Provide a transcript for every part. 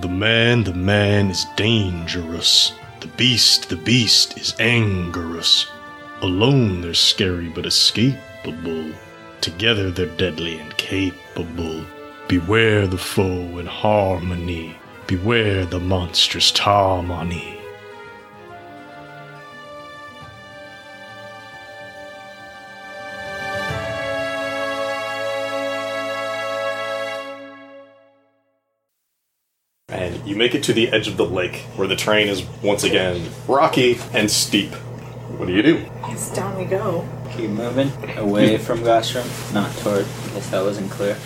The man, the man is dangerous. The beast, the beast is angerous. Alone they're scary but escapable. Together they're deadly and capable. Beware the foe in harmony. Beware the monstrous harmony. You make it to the edge of the lake, where the terrain is once again rocky and steep. What do you do? Yes, down we go. Keep moving away hmm. from Gostrom, not toward. I guess that wasn't clear.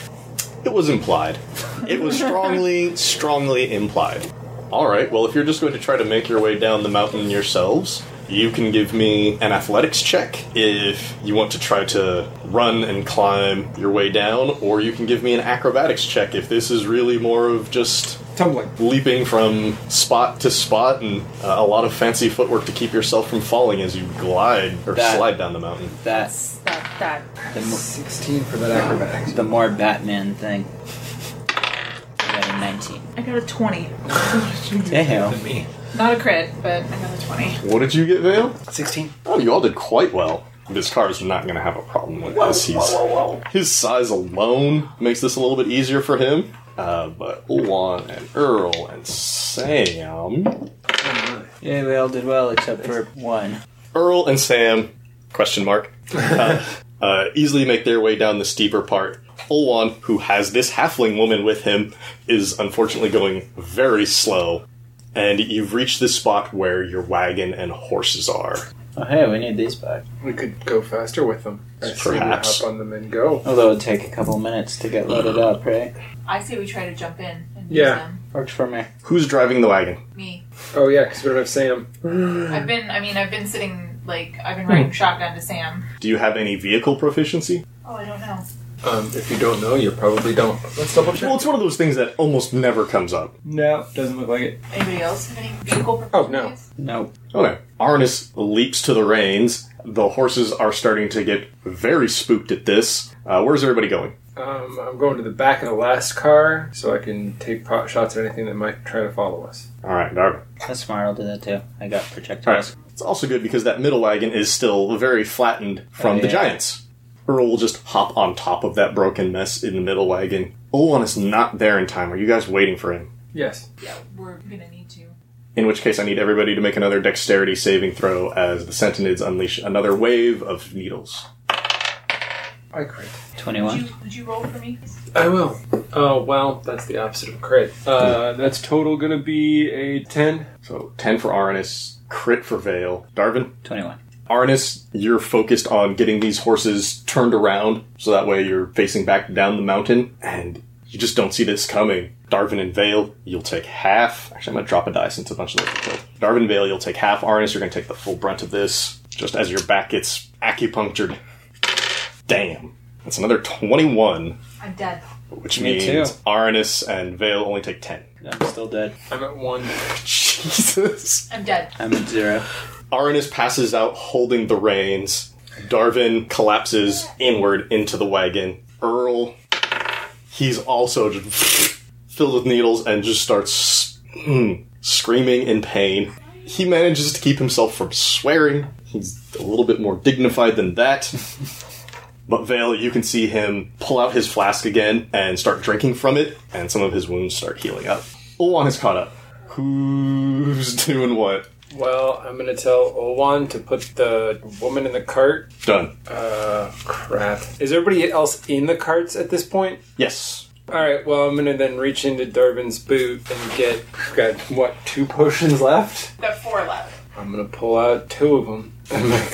It was implied. It was strongly, strongly implied. Alright, well, if you're just going to try to make your way down the mountain yourselves, you can give me an athletics check if you want to try to run and climb your way down, or you can give me an acrobatics check if this is really more of just Tumbling. leaping from spot to spot and uh, a lot of fancy footwork to keep yourself from falling as you glide or That- slide down the mountain. That's That, that. the, mo- 16 for that acrobatics. the more Batman thing. I got a 19. I got a 20. Damn. Me. Not a crit, but I got a 20. What did you get, Vale? 16. Oh, you all did quite well. Vizcara is not going to have a problem with this. He's his size alone makes this a little bit easier for him. Uh, but Ulwan and Earl and Sam, Yeah, we all did well except for one. Earl and Sam, question mark, uh, uh, easily make their way down the steeper part. Ulwan, who has this halfling woman with him, is unfortunately going very slow. And you've reached this spot where your wagon and horses are. Oh, hey, we need these back. We could go faster with them. I say we Perhaps. hop on them and go. Although it'd take a couple minutes to get loaded up, right? I say we try to jump in and use Yeah. them. Works for me. Who's driving the wagon? Me. Oh, yeah, because we don't have Sam. I've been, I mean, I've been sitting, like, I've been riding hmm. shotgun to Sam. Do you have any vehicle proficiency? Oh, I don't know. Um, if you don't know, you probably don't. Let's double check. Well, it's one of those things that almost never comes up. no, doesn't look like it. Anybody else have any vehicle Oh, no. proficiencies? Nope. Okay. Arnis leaps to the reins. The horses are starting to get very spooked at this. Uh, where's everybody going? Um, I'm going to the back of the last car so I can take pot shots at anything that might try to follow us. All right, Darvin. That's smart. I'll do that too. I got projectiles. It's also good because that middle wagon is still very flattened from Oh, the yeah. giants. Earl will just hop on top of that broken mess in the middle wagon. Olwan is not there in time. Are you guys waiting for him? Yes. Yeah, we're gonna need to. In which case, I need everybody to make another dexterity saving throw as the Sentinids unleash another wave of needles. I crit. Would 21. you, would you roll for me? I will. Oh, well, that's the opposite of crit. Uh, that's total gonna be a 10. So 10 for Arnis, crit for Vale. Darvin? 21. Arnis, you're focused on getting these horses turned around so that way you're facing back down the mountain and you just don't see this coming. Darvin and Vale, you'll take half. Actually, I'm going to drop a die since a bunch of those are killed. Darvin and Vale, you'll take half. Arnis, you're going to take the full brunt of this just as your back gets acupunctured. Damn. That's another 21, I'm dead. which Me means too. Arnis and Vale only take 10. I'm still dead. I'm at 1. Jesus. I'm dead. I'm at zero. Arnis passes out holding the reins. Darvin collapses inward into the wagon. Earl, he's also just filled with needles and just starts mm, screaming in pain. He manages to keep himself from swearing. He's a little bit more dignified than that. But Vale, you can see him pull out his flask again and start drinking from it, and some of his wounds start healing up. Ulwan is caught up. Who's doing what? Well, I'm gonna tell Olwan to put the woman in the cart. Done. Uh, crap. Is everybody else in the carts at this point? Yes. All right. Well, I'm gonna then reach into Darvin's boot and get got what two potions left. Got four left. I'm gonna pull out two of them. I'm like,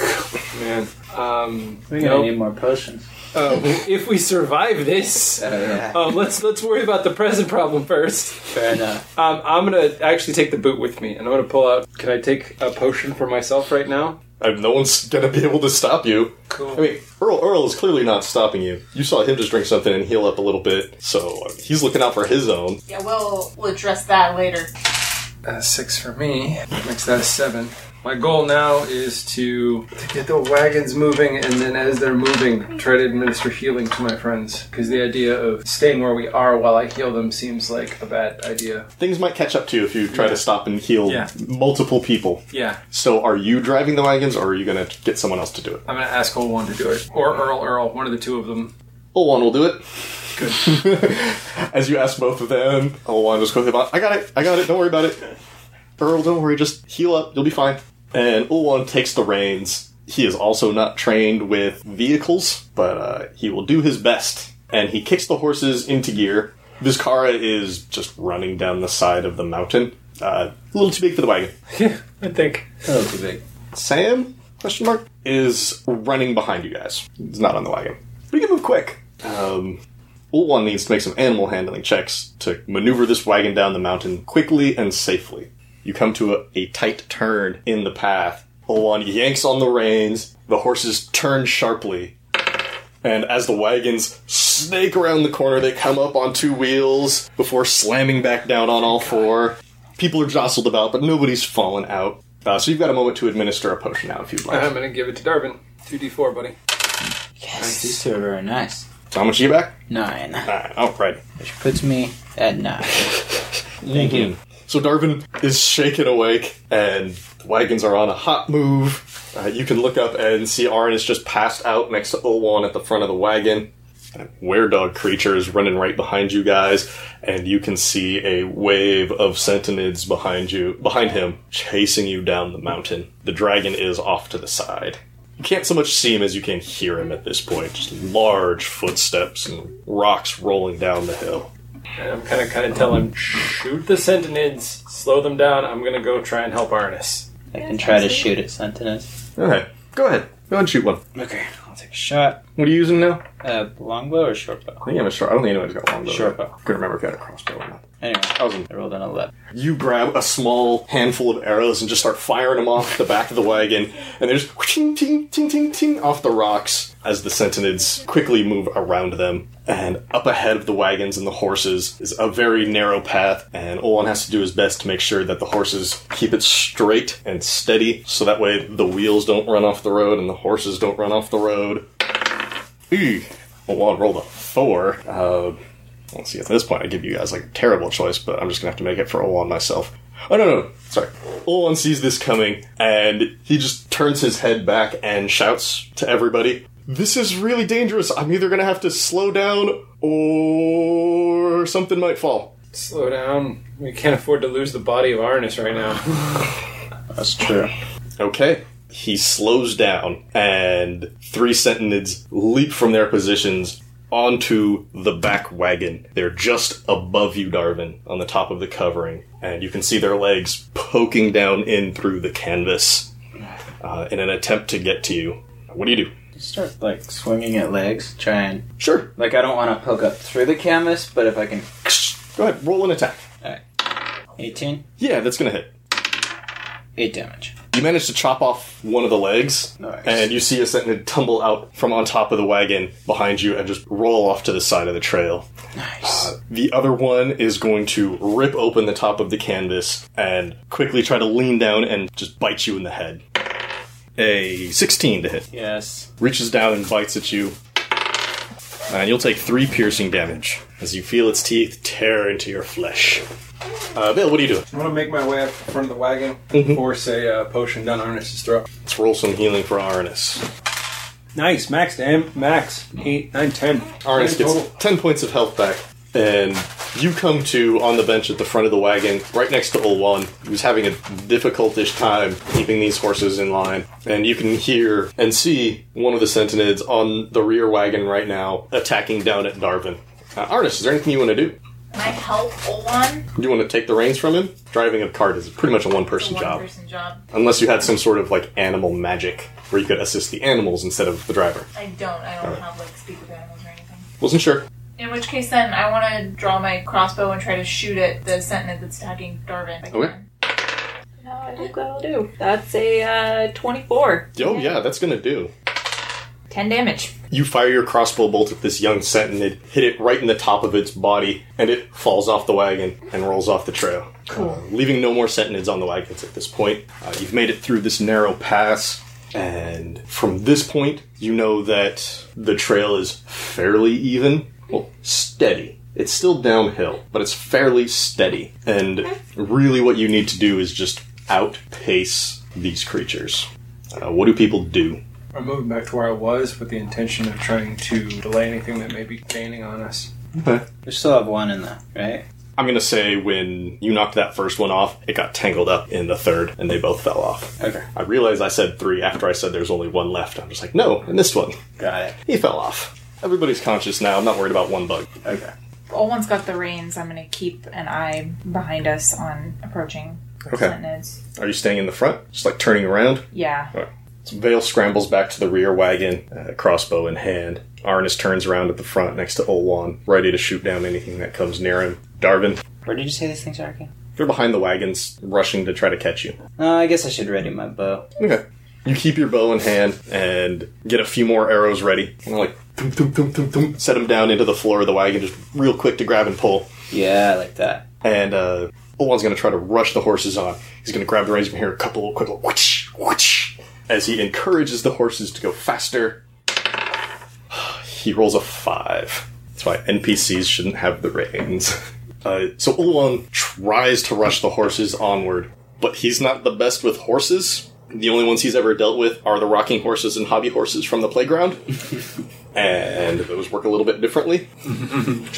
man. Um, We're gonna nope. need more potions. Uh, if we survive this, Oh yeah. um, let's let's worry about the present problem first. Fair enough. Um, I'm gonna actually take the boot with me, and I'm gonna pull out. Can I take a potion for myself right now? Uh, no one's gonna be able to stop you. Cool. I mean, Earl Earl is clearly not stopping you. You saw him just drink something and heal up a little bit, so uh, he's looking out for his own. Yeah, we'll we'll address that later. Uh, six for me. Makes that a seven. My goal now is to, to get the wagons moving, and then as they're moving, try to administer healing to my friends. Because the idea of staying where we are while I heal them seems like a bad idea. Things might catch up to you if you try Yeah. to stop and heal Yeah. multiple people. Yeah, So, are you driving the wagons, or are you gonna get someone else to do it? I'm gonna ask Olwan to do it, or Earl Earl, one of the two of them. Olwan will do it. Good. As you ask both of them, Olwan just quickly about, I got it, I got it, don't worry about it. Earl, don't worry, just heal up, you'll be fine. And Olwan takes the reins. He is also not trained with vehicles, but uh, he will do his best. And he kicks the horses into gear. Vizcara is just running down the side of the mountain. Uh, a little too big for the wagon. Yeah, I think. A little too big. Sam, question mark, is running behind you guys. He's not on the wagon. But he can move quick. Um, Ulwan needs to make some animal handling checks to maneuver this wagon down the mountain quickly and safely. You come to a, a tight turn in the path. Ulwan yanks on the reins. The horses turn sharply. And as the wagons snake around the corner, they come up on two wheels before slamming back down on all four. People are jostled about, but nobody's fallen out. Uh, so you've got a moment to administer a potion now if you'd like. I'm gonna give it to Darvin. 2d4, buddy. Yes, these two are very nice. So how much do you get back? Nine, Nine. All right. which puts me at nine. Thank you. So Darvin is shaken awake, and the wagons are on a hot move. Uh, you can look up and see Arnis just passed out next to Olwan at the front of the wagon. A were-dog creature is running right behind you guys, and you can see a wave of centenids behind you, behind him, chasing you down the mountain. The dragon is off to the side. You can't so much see him as you can hear him at this point. Just large footsteps and rocks rolling down the hill. And I'm kind of kind of tell him, shoot the Sentinels, slow them down. I'm gonna go try and help Arnis. I can try to shoot at Sentinels. Okay, go ahead. Go and shoot one. Okay, I'll take a shot. What are you using now? Uh, longbow or short bow? I think I'm a short. I don't think anybody's got a longbow. Short yet. bow. Couldn't remember if you had a crossbow or not. Anyway, I was in. I rolled an 11. You grab a small handful of arrows and just start firing them off the back of the wagon, and they just ting ting ting ting ting off the rocks as the centenids quickly move around them. And up ahead of the wagons and the horses is a very narrow path, and Olan has to do his best to make sure that the horses keep it straight and steady, so that way the wheels don't run off the road and the horses don't run off the road. Ooh, Olon rolled a four. Uh, Let's see, at this point, I give you guys like a terrible choice, but I'm just gonna have to make it for Olwan myself. Oh, no, no, sorry. Olwan sees this coming, and he just turns his head back and shouts to everybody, This is really dangerous. I'm either gonna have to slow down, or something might fall. Slow down. We can't afford to lose the body of Arnis right now. That's true. Okay. He slows down, and three Centenids leap from their positions onto the back wagon. They're just above you, Darvin, on the top of the covering, and you can see their legs poking down in through the canvas uh, in an attempt to get to you. What do you do? Start like swinging at legs. Try and Sure. like I don't want to poke up through the canvas, but if I can. Go ahead, roll an attack. Alright. 18. Yeah, that's gonna hit. 8 damage. You manage to chop off one of the legs, Nice. and you see a Sentinel tumble out from on top of the wagon behind you and just roll off to the side of the trail. Nice. Uh, the other one is going to rip open the top of the canvas and quickly try to lean down and just bite you in the head. A 16 to hit. yes. Reaches down and bites at you. And you'll take three piercing damage as you feel its teeth tear into your flesh. Uh, Bill, what do you do? I'm gonna make my way up in front of the wagon, force a uh, potion down Arnis's throat. Let's roll some healing for Arnis. Nice, max, damn, max. 8, 9, 10. Arnis Ten gets 10 points of health back. And you come to on the bench at the front of the wagon, right next to Ulwan, who's having a difficultish time keeping these horses in line. And you can hear and see one of the Sentinids on the rear wagon right now attacking down at Darvin. Uh, Arnis, is there anything you want to do? Can I help Olwan? Do you want to take the reins from him? Driving a cart is pretty much a one person One job. person job. Unless you had some sort of like animal magic where you could assist the animals instead of the driver. I don't. I don't Alright. have like speak with animals or anything. Wasn't sure. In which case, then I want to draw my crossbow and try to shoot at the sentinel that's attacking Darvin. if I Okay. can. No, I think that'll do. That's a uh, 24. Oh, yeah, that's gonna do. 10 damage. You fire your crossbow bolt at this young sentinid, hit it right in the top of its body, and it falls off the wagon and rolls off the trail. Cool. leaving no more sentinids on the wagons at this point. Uh, you've made it through this narrow pass, and from this point, you know that the trail is fairly even. Well, steady. It's still downhill, but it's fairly steady. And really, what you need to do is just outpace these creatures. Uh, what do people do? I'm moving back to where I was with the intention of trying to delay anything that may be gaining on us. Okay. We still have one in there, right. I'm gonna say when you knocked that first one off, it got tangled up in the third, and they both fell off. Okay, I realized I said three after I said there's only one left. I'm just like, no, I missed one. got it. He fell off. Everybody's conscious now. I'm not worried about one bug. Okay, Olwan's got the reins. I'm going to keep an eye behind us on approaching Okay. Sentinids. Are you staying in the front? Just like turning around? Yeah. So Vale scrambles back to the rear wagon, uh, crossbow in hand. Arnis turns around at the front next to Olwan, ready to shoot down anything that comes near him. Darvin, where did you say these things are again? you're behind the wagons, rushing to try to catch you. Uh, I guess I should ready my bow. Okay. You keep your bow in hand and get a few more arrows ready. And like, thum, thum, thum, thum, thum, set him down into the floor of the wagon, just real quick to grab and pull. Yeah, I like that. And uh, going to try to rush the horses on. He's going to grab the reins from here, a couple quick little whoosh, whoosh, as he encourages the horses to go faster. He rolls a five. That's why NPCs shouldn't have the reins. Uh, so Ulwan tries to rush the horses onward, but he's not the best with horses. The only ones he's ever dealt with are the rocking horses and hobby horses from the playground. and those work a little bit differently.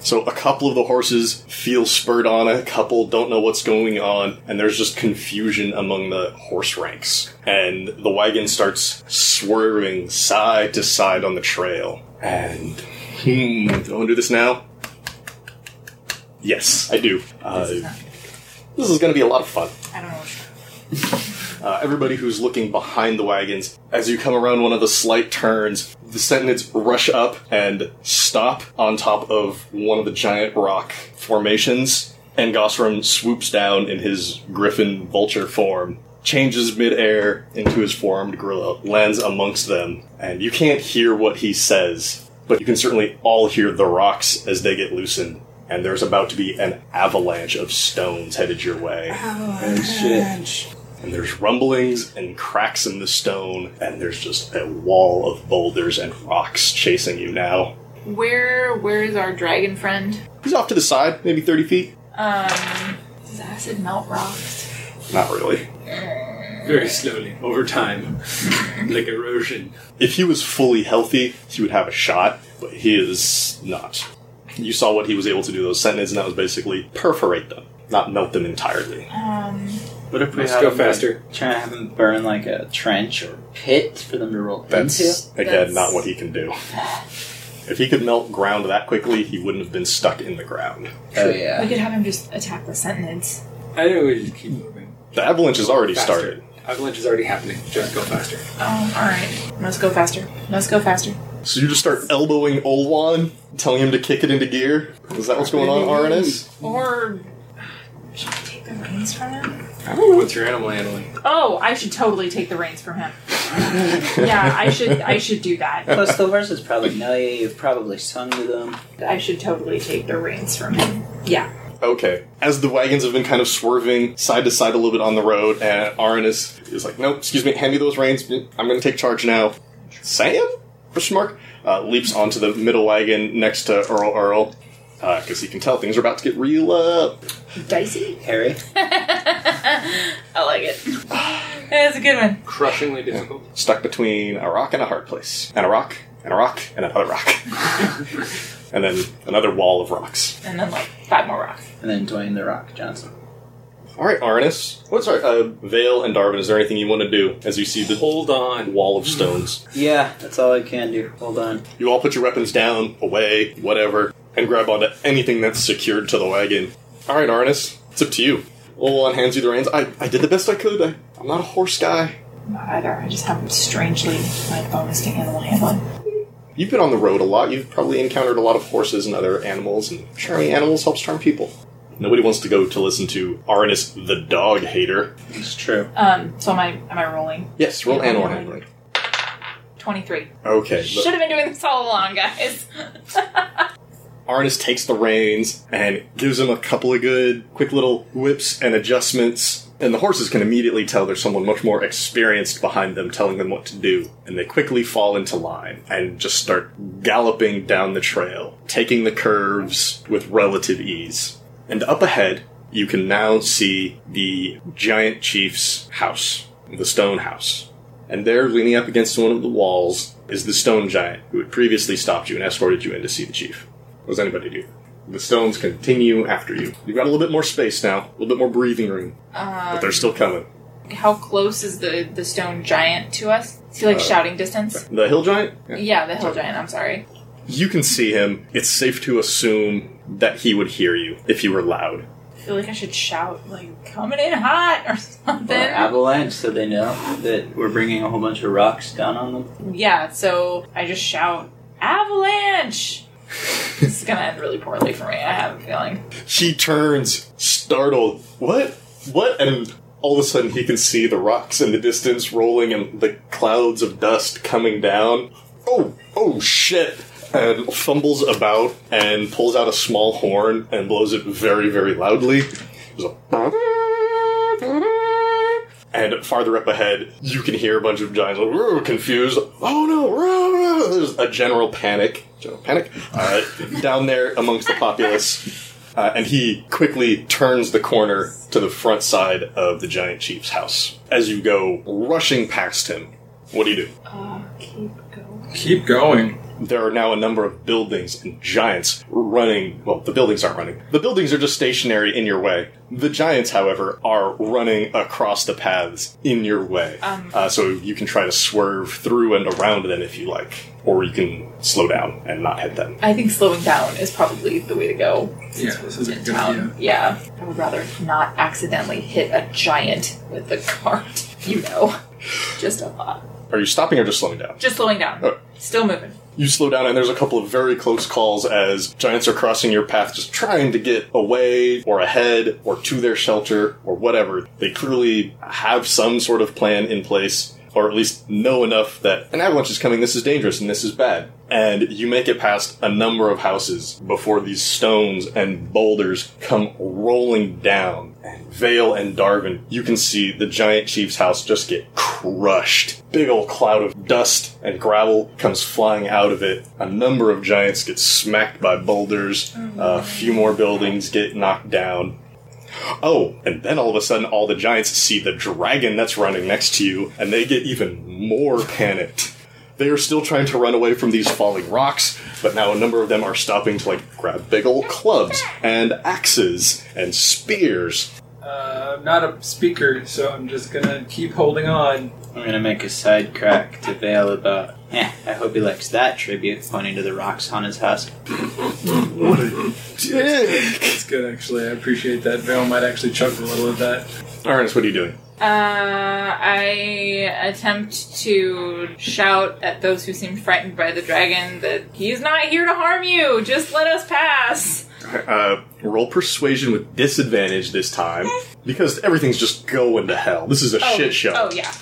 So a couple of the horses feel spurred on, a couple don't know what's going on, and there's just confusion among the horse ranks. And the wagon starts swerving side to side on the trail. And hmm, do I want to do this now? Yes, I do. Uh, this is going to be a lot of fun. I don't know. What Uh, everybody who's looking behind the wagons, as you come around one of the slight turns, the Sentinels rush up and stop on top of one of the giant rock formations, and Gosram swoops down in his griffin vulture form, changes midair into his formed gorilla, lands amongst them, and you can't hear what he says, but you can certainly all hear the rocks as they get loosened. And there's about to be an avalanche of stones headed your way. Oh shit! And there's rumblings and cracks in the stone, and there's just a wall of boulders and rocks chasing you now. Where Where is our dragon friend? He's off to the side, maybe 30 feet. Um, does acid melt rocks? Not really. Very slowly, over time, like erosion. If he was fully healthy, he would have a shot, but he is not. You saw what he was able to do, those sentinids, and that was basically perforate them, not melt them entirely. Um, What if we Let's have go them, faster. Like, try to have them burn like a trench or pit for them to roll That's, into? again, That's- not what he can do. If he could melt ground that quickly, he wouldn't have been stuck in the ground. Oh We yeah. could have him just attack the Sentinids. I think we just keep moving. The avalanche has already Faster. started. Avalanche is already happening. Just go faster. oh, all right. Let's go faster. Let's go faster. So you just start elbowing Olwan, telling him to kick it into gear? Is that what's going on, Arnis? Or should I take the reins from him? What's your animal handling? Oh, I should totally take the reins from him. yeah, I should. I should do that. Plus the horses probably know you. You've probably sung to them. I should totally take the reins from him. Yeah. Okay. As the wagons have been kind of swerving side to side a little bit on the road, and Aranus is is like, "No, excuse me, hand me those reins. I'm going to take charge now." Sam? Question mark. Uh, leaps onto the middle wagon next to Earl Earl because he can tell things are about to get real up. Dicey. Harry. I like it. That's a good one. Crushingly difficult. Stuck between a rock and a hard place, and a rock and a rock and another rock. and then another wall of rocks. And then like five more rocks. And then Dwayne the Rock Johnson. All right, Arnis. What's our uh, Vale and Darvin? Is there anything you want to do as you see the Hold on. wall of stones? Yeah, that's all I can do. Hold on. You all put your weapons down, away, whatever, and grab onto anything that's secured to the wagon. All right, Arnis. It's up to you. Olon hands you the reins. I, I did the best I could. I, I'm not a horse guy. Not either. I just have strangely my bonus to animal handling. You've been on the road a lot. You've probably encountered a lot of horses and other animals, and charming animals helps charm people. Nobody wants to go to listen to Arnis the dog hater. It's true. Um, so am I am I rolling? Yes, roll Yeah, animal rolling. handling. Twenty three. Okay. Should have been doing this all along, guys. Arnis takes the reins and gives him a couple of good, quick little whips and adjustments. And the horses can immediately tell there's someone much more experienced behind them telling them what to do. And they quickly fall into line and just start galloping down the trail, taking the curves with relative ease. And up ahead, you can now see the giant chief's house, the stone house. And there, leaning up against one of the walls, is the stone giant who had previously stopped you and escorted you in to see the chief. What does anybody do? The stones continue after you. You've got a little bit more space now, a little bit more breathing room, but they're still coming. How close is the the stone giant to us? Is he like Uh, shouting distance? The hill giant? Yeah, the hill giant. I'm sorry. You can see him. It's safe to assume that he would hear you if you were loud. I feel like I should shout like "coming in hot" or something. Or avalanche, so they know that we're bringing a whole bunch of rocks down on them. Yeah, so I just shout "avalanche." this is gonna end really poorly for me. I have a feeling. He turns, startled. What? What? And all of a sudden, he can see the rocks in the distance rolling and the clouds of dust coming down. Oh, oh shit! And fumbles about and pulls out a small horn and blows it very, very loudly. A and farther up ahead, you can hear a bunch of giants like, confused. Oh no! roo, roo." There's a general panic. General panic uh, down there amongst the populace. Uh, and he quickly turns the corner to the front side of the giant chief's house. As you go rushing past him, what do you do? Uh, keep going. Keep going. There are now a number of buildings and giants running. Well, the buildings aren't running. The buildings are just stationary in your way. The giants, however, are running across the paths in your way. Um. uh, so you can try to swerve through and around them if you like, or you can slow down and not hit them. I think slowing down is probably the way to go. Yeah, this is a in good town. idea. Yeah, I would rather not accidentally hit a giant with the cart. You know, just a thought. Are you stopping or just slowing down? Just slowing down. Oh. Still moving. You slow down, and there's a couple of very close calls as giants are crossing your path, just trying to get away or ahead or to their shelter or whatever. They clearly have some sort of plan in place, or at least know enough that an avalanche is coming, this is dangerous, and this is bad. And you make it past a number of houses before these stones and boulders come rolling down. And Vale and Darvin, you can see the giant chief's house just get crushed. Big old cloud of dust and gravel comes flying out of it. A number of giants get smacked by boulders. Oh, a few more buildings get knocked down. Oh, and then all of a sudden, all the giants see the dragon that's running next to you, and they get even more panicked. They are still trying to run away from these falling rocks, but now a number of them are stopping to like grab big old clubs and axes and spears. Uh, I'm not a speaker, so I'm just gonna keep holding on. I'm gonna make a side crack to Vale about. Eh, I hope he likes that tribute, pointing to the rocks on his husk. Dick! It's good, actually. I appreciate that. Vale might actually chuckle a little at that. Ernest, what are you doing? Uh, I attempt to shout at those who seem frightened by the dragon that he's not here to harm you. Just let us pass. Uh, roll persuasion with disadvantage this time because everything's just going to hell. This is a Oh, shit show. Oh yeah.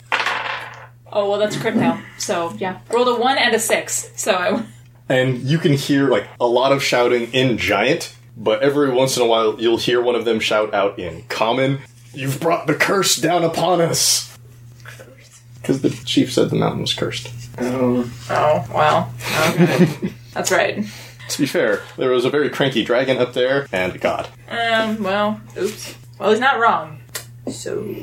Oh well, that's a crit fail. So yeah, rolled a one and a six. So I. And you can hear like a lot of shouting in giant, but every once in a while you'll hear one of them shout out in common. You've brought the curse down upon us. Because the chief said the mountain was cursed. Oh, Oh well. Okay. that's right. To be fair, there was a very cranky dragon up there, and a God. Um. Well. Oops. Well, he's not wrong. So.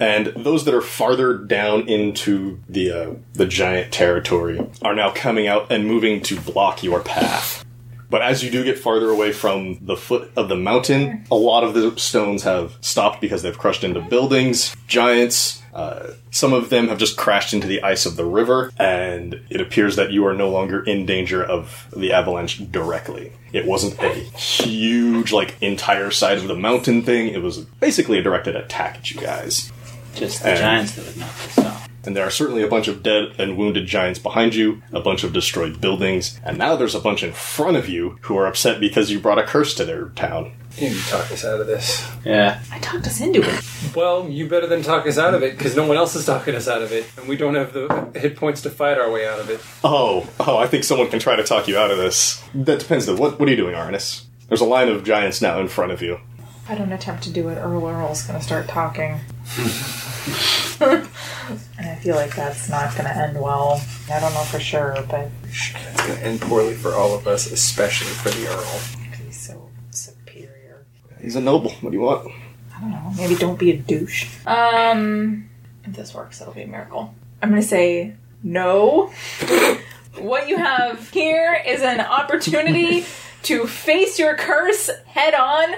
And those that are farther down into the uh, the giant territory are now coming out and moving to block your path. But as you do get farther away from the foot of the mountain, a lot of the stones have stopped because they've crushed into buildings, giants. Uh, some of them have just crashed into the ice of the river, and it appears that you are no longer in danger of the avalanche directly. It wasn't a huge, like, entire side of the mountain thing. It was basically a directed attack at you guys. Just the And- giants that would knock us off. And there are certainly a bunch of dead and wounded giants behind you, a bunch of destroyed buildings, and now there's a bunch in front of you who are upset because you brought a curse to their town. You need to talk us out of this. Yeah. I talked us into it. Well, you better than talk us out of it, because no one else is talking us out of it, and we don't have the hit points to fight our way out of it. Oh, oh, I think someone can try to talk you out of this. That depends though. What, what are you doing, Arnis? There's a line of giants now in front of you. If I don't attempt to do it, Earl Earl's gonna start talking. and I feel like that's not gonna end well. I don't know for sure, but It's going to end poorly for all of us, especially for the Earl. He's so superior. He's a noble. What do you want? I don't know. Maybe don't be a douche. Um, if this works, it'll be a miracle. I'm gonna say no. what you have here is an opportunity to face your curse head on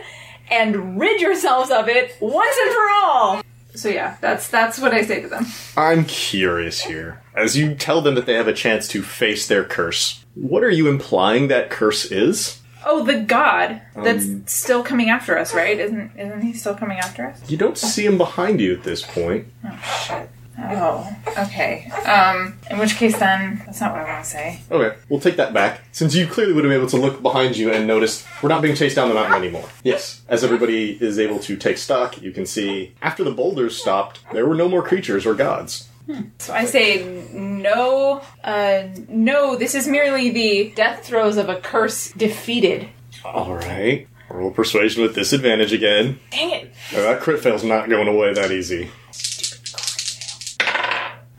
and rid yourselves of it once and for all. So yeah, that's that's what I say to them. I'm curious here. As you tell them that they have a chance to face their curse, what are you implying that curse is? Oh, the god that's Um, still coming after us, right? Isn't isn't he still coming after us? You don't see him behind you at this point. Oh Shit. Oh, okay. Um, in which case then, that's not what I want to say. Okay, we'll take that back. Since you clearly would have been able to look behind you and notice we're not being chased down the mountain anymore. Yes, as everybody is able to take stock, you can see after the boulders stopped, there were no more creatures or gods. So I say no, uh, no, this is merely the death throes of a curse defeated. Alright. Roll persuasion with disadvantage again. Dang it. Now, that crit fail's not going away that easy.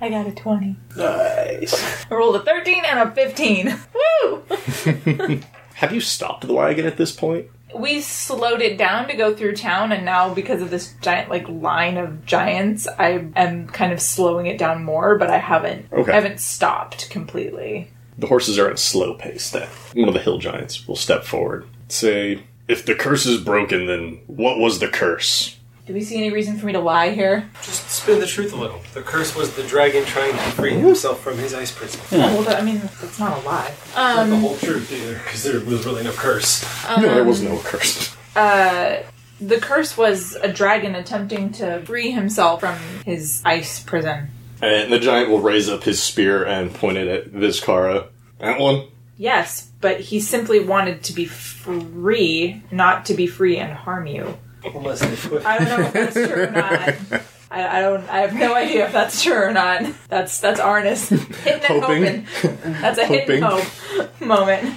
I got a 20. Nice. I rolled a 13 and a 15. Woo! Have you stopped the wagon at this point? We slowed it down to go through town, and now because of this giant, like, line of giants, I am kind of slowing it down more, but I haven't, Okay. I haven't stopped completely. The horses are at a slow pace then. One of the hill giants will step forward. Say, if the curse is broken, then what was the curse? Do we see any reason for me to lie here? Just spin the truth a little. The curse was the dragon trying to free himself from his ice prison. Well, that- I mean, that's not a lie. Not the whole truth either, because there was really no curse. no, there was no curse. Uh, the curse was a dragon attempting to free himself from his ice prison. And the giant will raise up his spear and point it at Vizcara. That one? Yes, but he simply wanted to be free, not to be free and harm you. Unless. I don't know if that's true or not. I, I don't. I have no idea if that's true or not. That's that's Arnis hitting and Hoping. hoping. That's a hit and hope moment.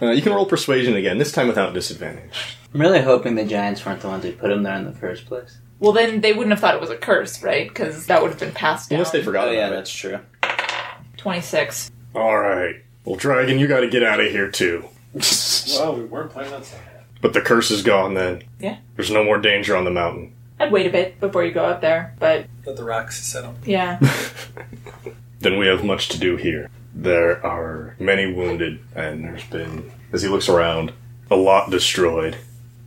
Uh, you can roll persuasion again, this time without disadvantage. I'm really hoping the giants weren't the ones who put him there in the first place. Well, then they wouldn't have thought it was a curse, right? Because that would have been passed down. Unless they forgot Oh yeah, it. that's true. Twenty six. Alright. Well, Dragon, you gotta get out of here too. Well, we weren't planning on saying that. But the curse is gone then. Yeah. There's no more danger on the mountain. I'd wait a bit before you go up there, but Let the rocks settle. yeah. Then we have much to do here. There are many wounded, and there's been, as he looks around, a lot destroyed.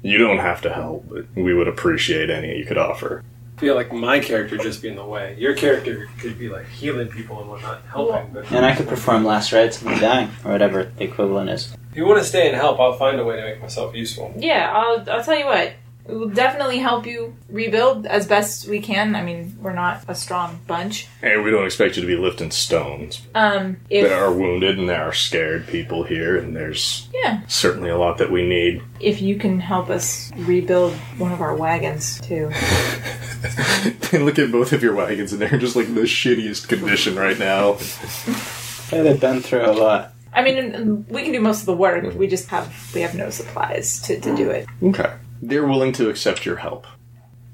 You don't have to help, but we would appreciate any you could offer. I feel like my character just be in the way. Your character could be like healing people and whatnot, helping. But And I could perform last rites of the dying, or whatever the equivalent is. if you want to stay and help, I'll find a way to make myself useful. Yeah, I'll, I'll tell you what. We'll definitely help you rebuild as best we can. I mean, we're not a strong bunch. And we don't expect you to be lifting stones. Um, if There are wounded and there are scared people here, and there's yeah, certainly a lot that we need. if you can help us rebuild one of our wagons too. and look at both of your wagons, and they're just like the shittiest condition right now. Yeah, they've been through a lot. I mean, we can do most of the work. We just have we have no supplies to, to do it. Okay. They're willing to accept your help.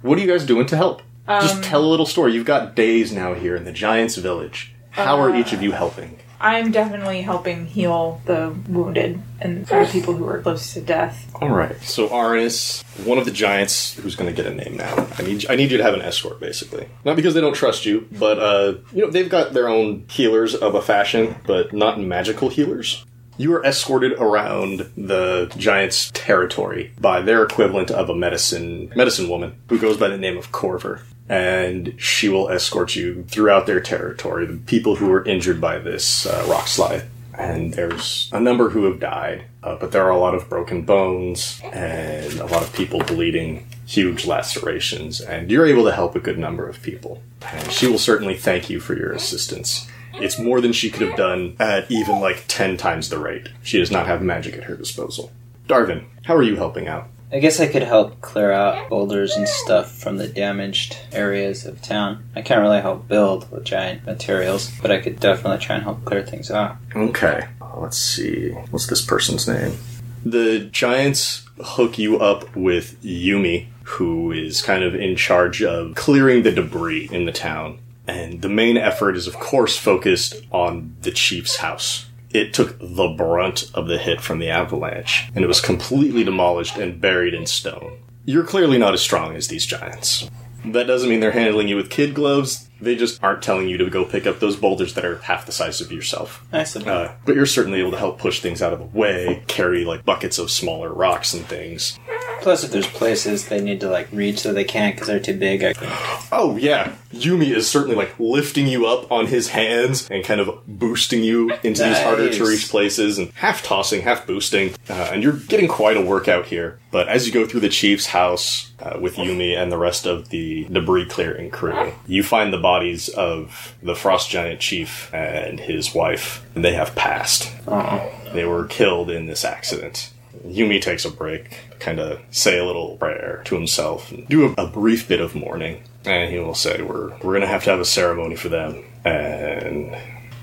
What are you guys doing to help? Just tell a little story. You've got days now here in the Giants Village. How are each of you helping? I'm definitely helping heal the wounded and the people who are close to death. All right. So Arnis, one of the giants, who's going to get a name now. I need I need you to have an escort, basically. Not because they don't trust you, but uh, you know they've got their own healers of a fashion, but not magical healers. You are escorted around the giant's territory by their equivalent of a medicine medicine woman who goes by the name of Corver. And she will escort you throughout their territory, the people who were injured by this uh, rock slide. And there's a number who have died, uh, but there are a lot of broken bones and a lot of people bleeding, huge lacerations, and you're able to help a good number of people. And she will certainly thank you for your assistance. It's more than she could have done at even like 10 times the rate. She does not have magic at her disposal. Darvin, how are you helping out? I guess I could help clear out boulders and stuff from the damaged areas of town. I can't really help build with giant materials, but I could definitely try and help clear things out. Okay, let's see. What's this person's name? The giants hook you up with Yumi, who is kind of in charge of clearing the debris in the town. And the main effort is, of course, focused on the chief's house. It took the brunt of the hit from the avalanche, and it was completely demolished and buried in stone. You're clearly not as strong as these giants. That doesn't mean they're handling you with kid gloves. They just aren't telling you to go pick up those boulders that are half the size of yourself. I suppose. Uh, but you're certainly able to help push things out of the way, carry like buckets of smaller rocks and things. Plus, if there's places they need to like reach that they can't because they're too big, I can. Oh yeah, Yumi is certainly like lifting you up on his hands and kind of boosting you into these harder to reach places and half tossing, half boosting, uh, and you're getting quite a workout here. But as you go through the chief's house uh, with Yumi and the rest of the debris clearing crew, you find the bodies of the frost giant chief and his wife, and they have passed. Oh, They were killed in this accident. Yumi takes a break, kind of say a little prayer to himself, and do a, a brief bit of mourning, and he will say, "We're we're gonna have to have a ceremony for them, and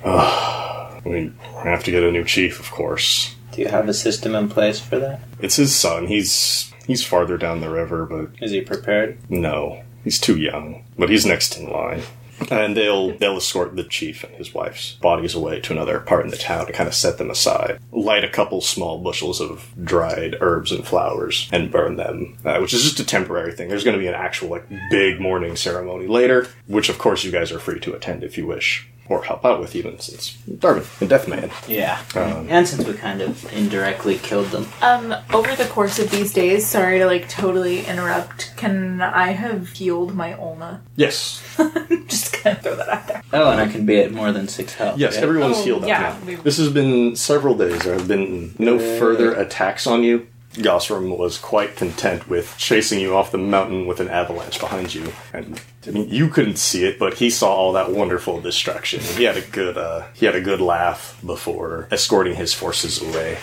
uh, we have to get a new chief, of course. do you have a system in place for that? It's his son. He's he's farther down the river, but Is he prepared? no, he's too young. But he's next in line." And they'll they'll escort the chief and his wife's bodies away to another part in the town to kind of set them aside. Light a couple small bushels of dried herbs and flowers and burn them, uh, which is just a temporary thing. There's going to be an actual like big mourning ceremony later, which of course you guys are free to attend if you wish or help out with even since Darvin and Deathman. Yeah. Um, and since we kind of indirectly killed them, Um, over the course of these days, sorry to like totally interrupt, can I have healed my Ulna? Yes, Just gonna throw that out there. oh, and I can be at more than six health. yes, right? everyone's Oh, healed up yeah, now. This has been several days. There have been no further attacks on you. Gosram was quite content with chasing you off the mountain with an avalanche behind you, and I mean you couldn't see it, but he saw all that wonderful destruction. He had a good uh, he had a good laugh before escorting his forces away.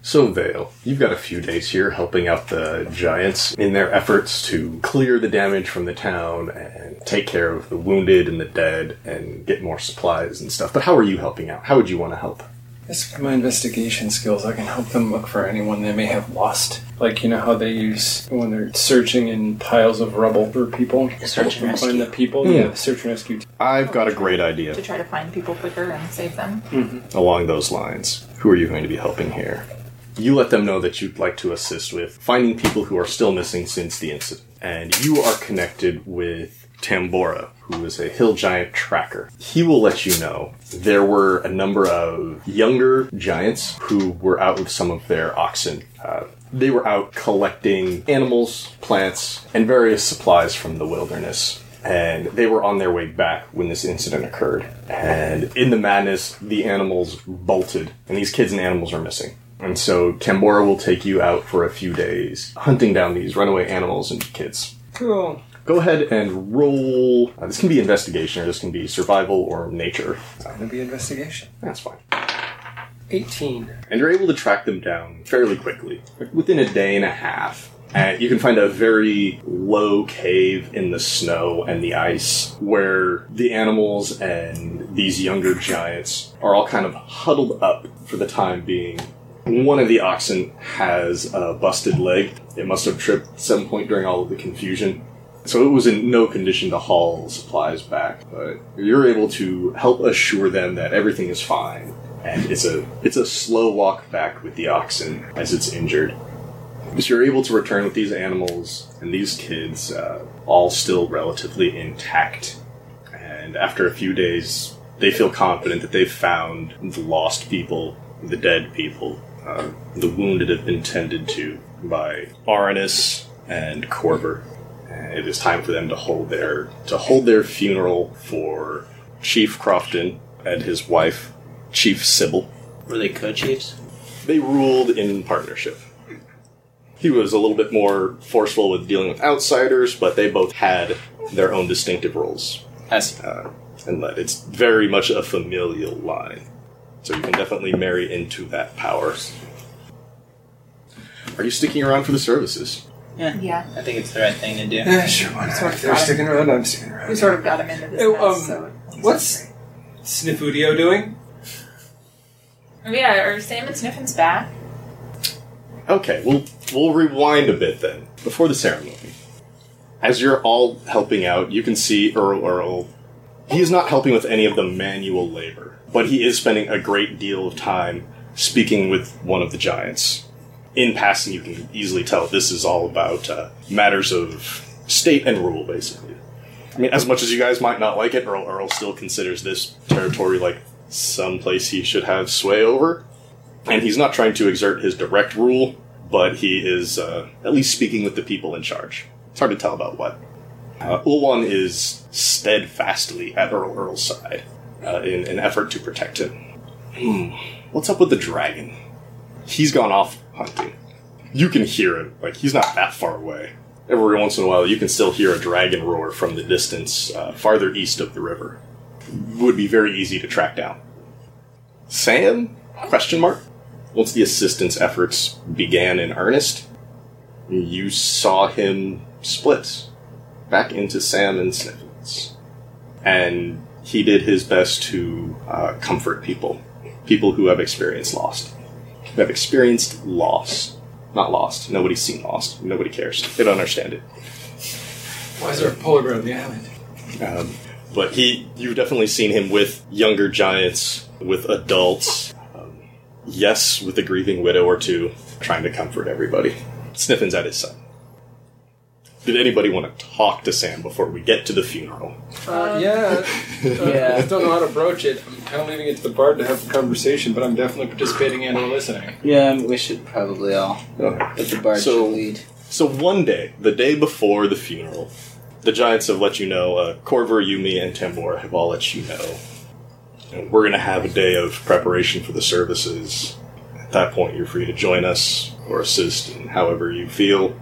So Vale, you've got a few days here helping out the giants in their efforts to clear the damage from the town and take care of the wounded and the dead and get more supplies and stuff. But how are you helping out? How would you want to help? Yes, with my investigation skills, I can help them look for anyone they may have lost. Like, you know how they use when they're searching in piles of rubble for people? Search and Help them Find the rescue. people? Yeah, search and rescue. I've got a great idea To try to find people quicker and save them. Mm-hmm. along those lines. Who are you going to be helping here? You let them know that you'd like to assist with finding people who are still missing since the incident. And you are connected with Tambora, who is a hill giant tracker. He will let you know there were a number of younger giants who were out with some of their oxen. Uh, they were out collecting animals, plants, and various supplies from the wilderness and they were on their way back when this incident occurred. And in the madness, the animals bolted, and these kids and animals are missing. And so Tambora will take you out for a few days, hunting down these runaway animals and kids. Cool. Go ahead and roll. Uh, this can be investigation, or this can be survival or nature. It's going to be investigation. That's fine. 18. and you're able to track them down fairly quickly, within a day and a half. And you can find a very low cave in the snow and the ice where the animals and these younger giants are all kind of huddled up for the time being. One of the oxen has a busted leg. It must have tripped at some point during all of the confusion. So it was in no condition to haul supplies back, but you're able to help assure them that everything is fine. And it's a it's a slow walk back with the oxen as it's injured. So you're able to return with these animals and these kids uh, all still relatively intact. And after a few days, they feel confident that they've found the lost people the dead people. Uh, the wounded have been tended to by Aranus and Corver. It is time for them to hold their to hold their funeral for Chief Crofton and his wife, Chief Sybil. Were they co-chiefs? They ruled in partnership. He was a little bit more forceful with dealing with outsiders, but they both had their own distinctive roles. See. Uh, and that it's very much a familial line. So you can definitely marry into that power. Are you sticking around for the services? Yeah. Yeah. I think it's the right thing to do. Yeah, sure. Why not? Sort of If they're got it. sticking around, I'm sticking around. We sort of got him into this Oh, mess, um, so What's Sniffudio doing? Oh yeah, are Sam and Sniffin's back? Okay, we'll we'll rewind a bit then before the ceremony. As you're all helping out, you can see Earl Earl. He is not helping with any of the manual labor, but he is spending a great deal of time speaking with one of the giants. In passing, you can easily tell this is all about uh, matters of state and rule, basically. I mean, as much as you guys might not like it, Earl Earl still considers this territory like some place he should have sway over and he's not trying to exert his direct rule, but he is uh, at least speaking with the people in charge. It's hard to tell about what. Uh, Ulwan is steadfastly at Earl Earl's side uh, in an effort to protect him. Hmm, what's up with the dragon? He's gone off hunting. You can hear him, like, he's not that far away. Every once in a while, you can still hear a dragon roar from the distance, uh, farther east of the river. Would be very easy to track down. Sam? Question mark? Once the assistance efforts began in earnest, you saw him split back into Sam and Sniffins. And he did his best to uh, comfort people. People who have experienced lost. Who have experienced loss. Not lost. Nobody's seen lost. Nobody cares. They don't understand it. Why is there a polar bear on the island? Um, but he, you've definitely seen him with younger giants, with adults. Um, yes, with a grieving widow or two, trying to comfort everybody. Sniffin's at his side. Did anybody want to talk to Sam before we get to the funeral? Uh, yeah. Uh, Yeah. I don't know how to broach it. I'm kind of leaving it to the bard to have the conversation, but I'm definitely participating and or listening. Yeah, we should probably all. Okay. But the bard So- should lead. So one day, the day before the funeral, the giants have let you know. Uh, Corver, Yumi, and Tambor have all let you know. And we're going to have a day of preparation for the services. At that point, you're free to join us or assist in however you feel.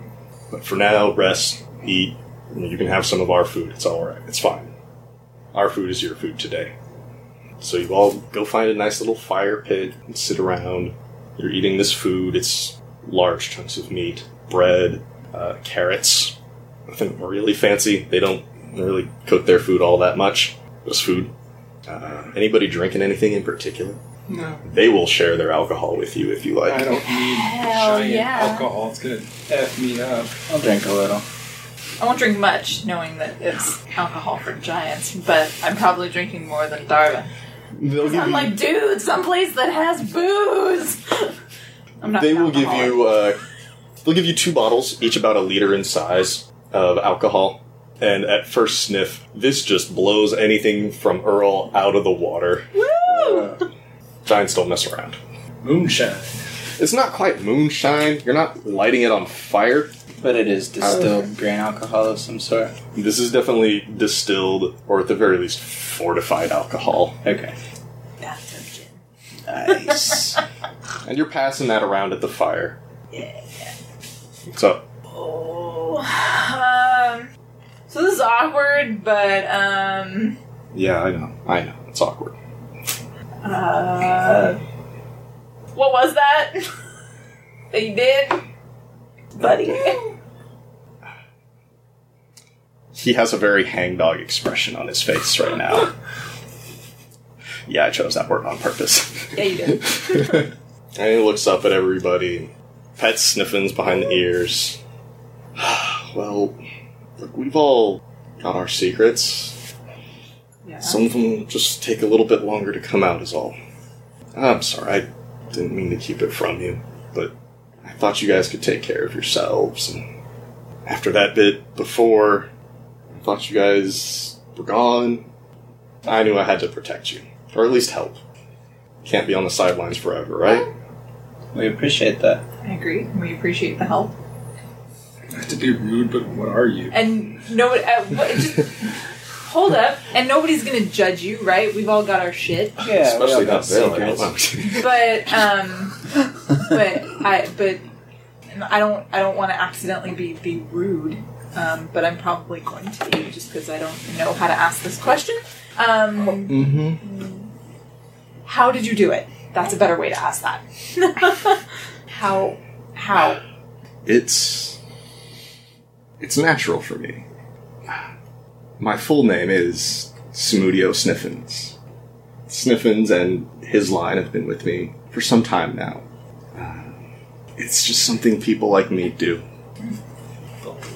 But for now, rest, eat. You can have some of our food. It's all right. It's fine. Our food is your food today. So you all go find a nice little fire pit and sit around. You're eating this food. It's large chunks of meat, bread, uh, carrots. Nothing really fancy. They don't really cook their food all that much. Just food. Uh, anybody drinking anything in particular? No. They will share their alcohol with you if you like. I don't need Hell giant yeah. alcohol. It's gonna F me up. I'll drink a little. I won't drink much, knowing that it's alcohol for giants, but I'm probably drinking more than Darvin. They'll give I'm you- like, dude, someplace that has booze. I'm not. they an will give alcoholic. you uh, they'll give you two bottles each about a liter in size of alcohol and at first sniff this just blows anything from earl out of the water Woo! Giants don't mess around Moonshine. it's not quite moonshine you're not lighting it on fire But it is distilled grain alcohol of some sort. this is definitely distilled or at the very least fortified alcohol Okay. Bathtub gin. Nice. and you're passing that around at the fire Yeah. so Oh. Um. So this is awkward, but um. yeah i know i know it's awkward Uh. What was that? that you did, buddy? he has a very hangdog expression on his face right now yeah i chose that word on purpose Yeah, you did. And he looks up at everybody, pets Sniffins behind the ears. well, look, we've all got our secrets. Yeah. Some of them just take a little bit longer to come out, is all. I'm sorry, I didn't mean to keep it from you, but I thought you guys could take care of yourselves. And after that bit before, I thought you guys were gone. I knew I had to protect you, or at least help. can't be on the sidelines forever, right? We appreciate that. I agree. We appreciate the help. Not to be rude, but what are you? And no, uh, what, just hold up. And nobody's gonna judge you, right? We've all got our shit. Yeah, Especially not got Bill. But um, but I but I don't I don't want to accidentally be be rude. Um, but I'm probably going to be just because I don't know how to ask this question. Um, Mm-hmm. how did you do it? That's a better way to ask that. how how It's it's natural for me. My full name is Smudio Sniffins. Sniffins and his line have been with me for some time now. Uh, it's just something people like me do.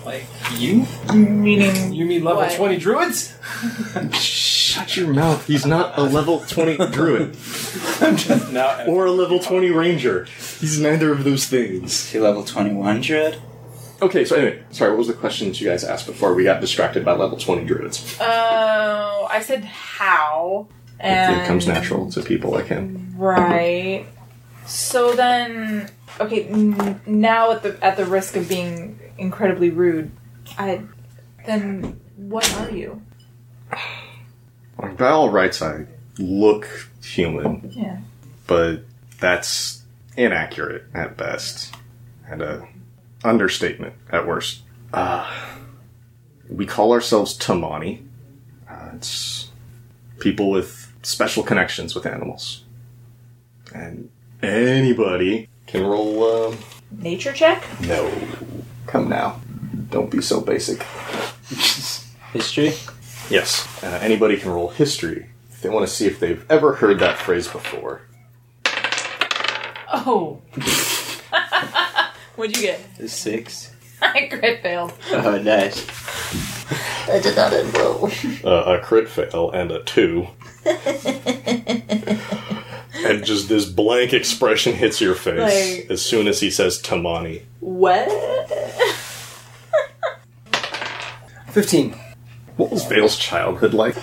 Like you? meaning You mean level What? 20 druids? Shut your mouth. He's not a level 20 druid I'm just now, or a level 20 ranger. He's neither of those things. Is he level 21 druid? Okay, so anyway, sorry, what was the question that you guys asked before we got distracted by level 20 druids? Oh, I said how. And it comes natural to people like him. Right. So then, okay, n- now at the at the risk of being incredibly rude, I then what are you? By all rights, I look human, Yeah. but that's inaccurate at best, and a understatement at worst. Uh, we call ourselves Tamani. Uh, it's people with special connections with animals, and anybody can roll. Um, Nature check. no, come now, don't be so basic. History? Yes, uh, anybody can roll history if they want to see if they've ever heard that phrase before. Oh. What'd you get? A six. I crit failed. Oh, nice. I did not enroll. Uh, a crit fail and a two. and just this blank expression hits your face Like- as soon as he says Tamani. What? 15. What was Vale's childhood like?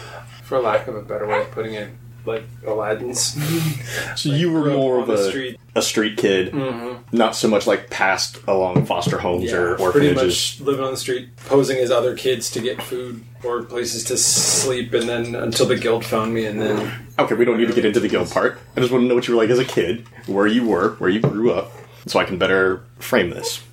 For lack of a better way of putting it, like Aladdin's. So you were more of a street. a street kid, Mm-hmm. not so much like passed along foster homes or pretty orphanages. much living on the street, posing as other kids to get food or places to sleep, and then until the guild found me, and then Okay, we don't need to get into the guild part. I just want to know what you were like as a kid, where you were, where you grew up, so I can better frame this.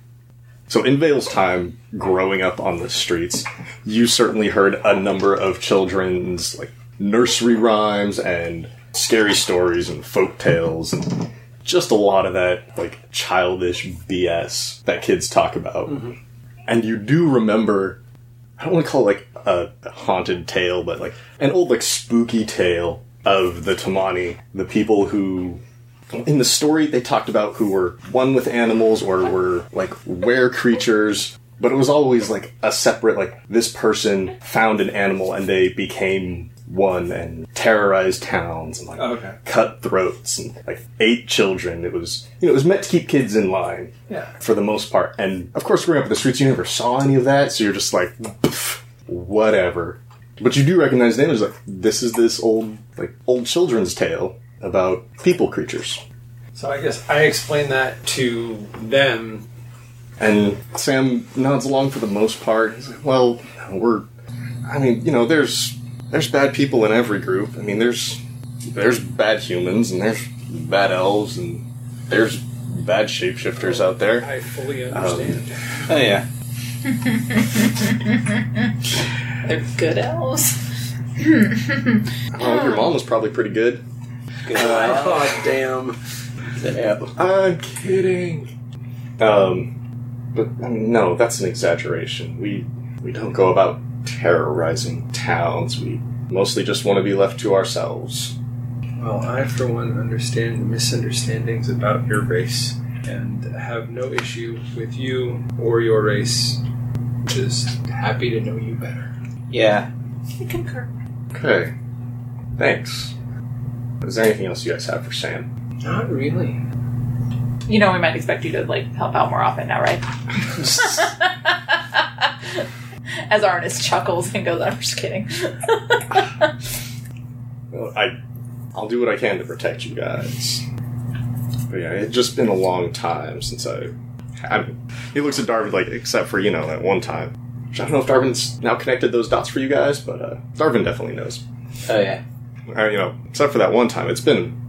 So, in Vale's time, growing up on the streets, you certainly heard a number of children's like nursery rhymes and scary stories and folk tales and just a lot of that like childish BS that kids talk about. Mm-hmm. And you do remember I don't want to call it like a haunted tale, but like an old like spooky tale of the Tamani, the people who in the story they talked about who were one with animals or were like were creatures, but it was always like a separate like this person found an animal and they became one and terrorized towns and like oh, okay, cut throats and like ate children. It was you know it was meant to keep kids in line yeah. for the most part. And of course, growing up in the streets, you never saw any of that, so you're just like, whatever. But you do recognize the names. Like this is this old, like old children's tale about people creatures. So I guess I explained that to them. And Sam nods along for the most part. He's like, well, we're, I mean, you know, there's there's bad people in every group. I mean, there's there's bad humans and there's bad elves and there's bad shapeshifters out there. I fully understand. Oh, yeah. They're good elves. Oh, your mom was probably pretty good. Good eye. oh damn! Yeah. I'm kidding. Um, but I mean, no, that's an exaggeration. We we don't go about terrorizing towns. We mostly just want to be left to ourselves. Well, I for one understand the misunderstandings about your race, and have no issue with you or your race. Just happy to know you better. Yeah. I concur. Okay, thanks. Is there anything else you guys have for Sam? Not really. You know, we might expect you to like help out more often now, right? As Arnis chuckles and goes, "I'm just kidding." Well, I I'll do what I can to protect you guys. But yeah, it's just been a long time since I. I mean, he looks at Darvin like, except for you know that one time. I don't know if Darvin's now connected those dots for you guys, but uh, Darvin definitely knows. Oh yeah. Uh, you know, except for that one time, it's been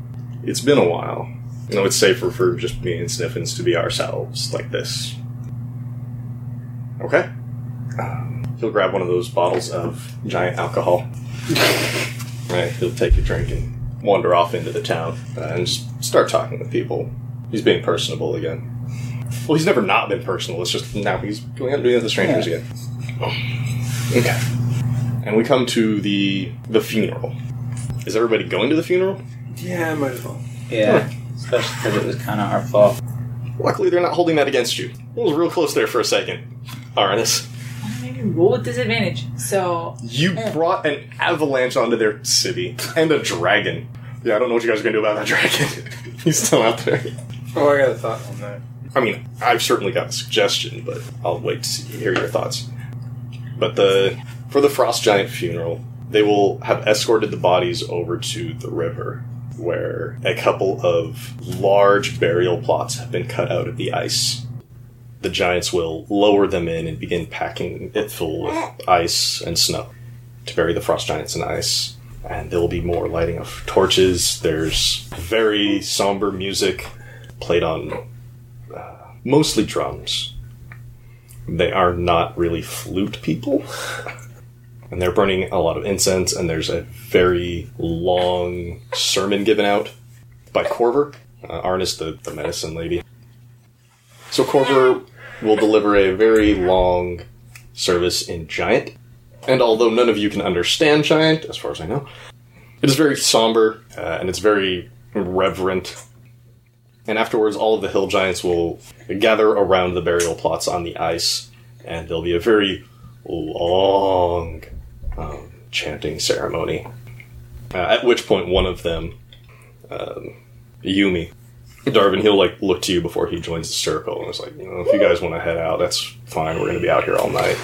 it's been a while. You know, it's safer for just me and Sniffins to be ourselves like this. Okay. Um, he'll grab one of those bottles of giant alcohol. right, he'll take a drink and wander off into the town uh, and just start talking with people. He's being personable again. Well, he's never not been personal. It's just now he's going out and doing it with strangers again. Okay. And we come to the the funeral. Is everybody going to the funeral? Yeah, might as well. Yeah. Especially because it was kind of our fault. Luckily, they're not holding that against you. It was real close there for a second. Arnis, Maybe roll with disadvantage. So you eh. brought an avalanche onto their city and a dragon. Yeah, I don't know what you guys are gonna do about that dragon. He's still out there. Oh, I got a thought on that. I mean, I've certainly got a suggestion, but I'll wait to see, hear your thoughts. But the for the frost giant funeral, they will have escorted the bodies over to the river, where a couple of large burial plots have been cut out of the ice. The giants will lower them in and begin packing it full with ice and snow to bury the frost giants in ice. And there will be more lighting of torches. There's very somber music played on mostly drums. They are not really flute people. And they're burning a lot of incense, and there's a very long sermon given out by Corver, uh, Arnis, the, the medicine lady. So Corver will deliver a very long service in Giant. And although none of you can understand Giant, as far as I know, it is very somber uh, and it's very reverent and afterwards all of the hill giants will gather around the burial plots on the ice, and there'll be a very long um, chanting ceremony. Uh, at which point, one of them, um, Yumi, Darvin, he'll like look to you before he joins the circle, and it's like, you know, if you guys want to head out, that's fine. We're going to be out here all night.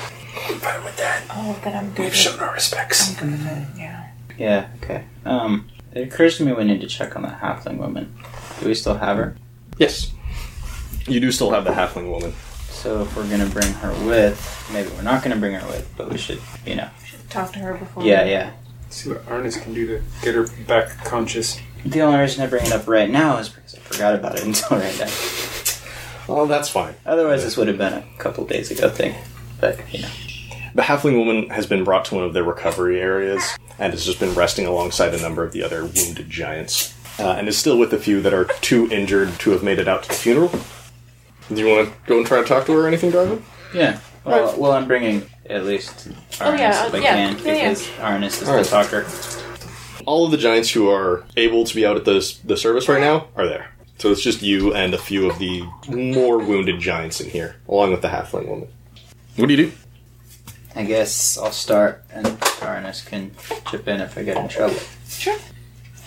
I'm fine with that. oh, then I'm good. We've with- shown our respects. I'm good with it. Yeah. Yeah. Okay. Um. It occurs to me we need to check on that halfling woman. Do we still have her? Yes, you do still have the halfling woman. So if we're gonna bring her with, maybe we're not gonna bring her with, but we should, you know. Talk to her before. Yeah, yeah. See what Arnis can do to get her back conscious. The only reason I bring it up right now is because I forgot about it until right now. Oh, that's fine. Otherwise, this would have been a couple days ago thing. But you know, The halfling woman has been brought to one of their recovery areas and has just been resting alongside a number of the other wounded giants. Uh, and is still with the few that are too injured to have made it out to the funeral. Do you want to go and try to talk to her or anything, Darvin? yeah. Well, well, I'm bringing at least Arnis Oh, yeah, if I yeah, can yeah, yeah. because Arnis is Alright. the talker. All of the giants who are able to be out at the, the service right now are there. So it's just you and a few of the more wounded giants in here, along with the halfling woman. What do you do? I guess I'll start, and Arnis can chip in if I get in trouble. Sure.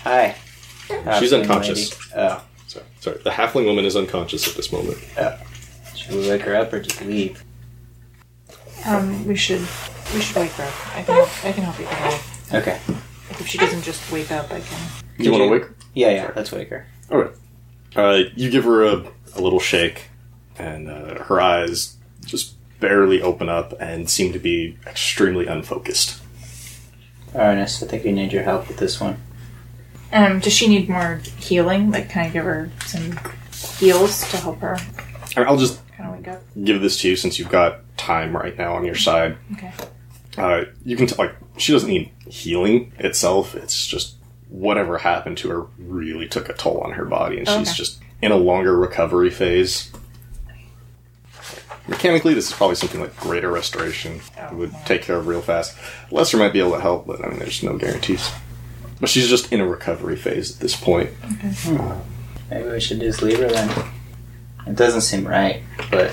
Hi. She's Halfling unconscious. lady. Oh, Sorry, sorry. The halfling woman is unconscious at this moment. should we wake her up or just leave? Um, we should we should wake her up. I can help, I can help you with her. Okay. Like if she doesn't just wake up, I can. Do you want to you- wake her? Yeah, yeah. Let's wake her. Okay. Uh, you give her a, a little shake, and uh, her eyes just barely open up and seem to be extremely unfocused. Arnis, I think we need your help with this one. Um, does she need more healing? Like, can I give her some heals to help her I- I'll just kind of wake up? give this to you since you've got time right now on your side. Okay. Uh, you can t- like she doesn't need healing itself. It's just whatever happened to her really took a toll on her body, and she's Okay. just in a longer recovery phase. Mechanically, this is probably something like greater restoration Oh, would take care of real fast. Lesser might be able to help, but I mean, there's no guarantees. But she's just in a recovery phase at this point. Maybe we should just leave her then. It doesn't seem right, but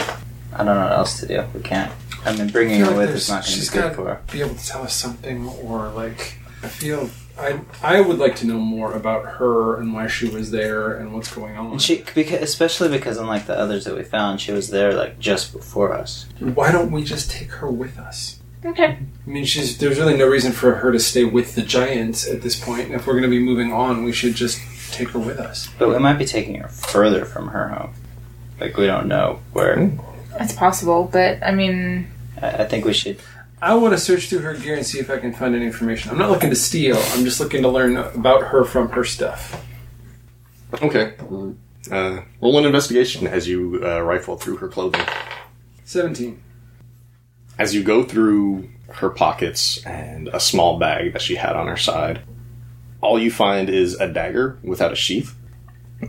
I don't know what else to do. We can't. I mean, bringing her with is not going to be She's good for her. to be able to tell us something, or like, I feel I I would like to know more about her and why she was there and what's going on. And she, because, especially because unlike the others that we found, she was there like just before us. why don't we just take her with us? Okay. I mean, she's there's really no reason for her to stay with the giants at this point. If we're going to be moving on, we should just take her with us. But we might be taking her further from her home. Like we don't know where. It's possible, but I mean, I, I think we should. I want to search through her gear and see if I can find any information. I'm not looking to steal. I'm just looking to learn about her from her stuff. Okay. Uh, roll an investigation as you uh, rifle through her clothing. Seventeen. As you go through her pockets and a small bag that she had on her side, all you find is a dagger without a sheath.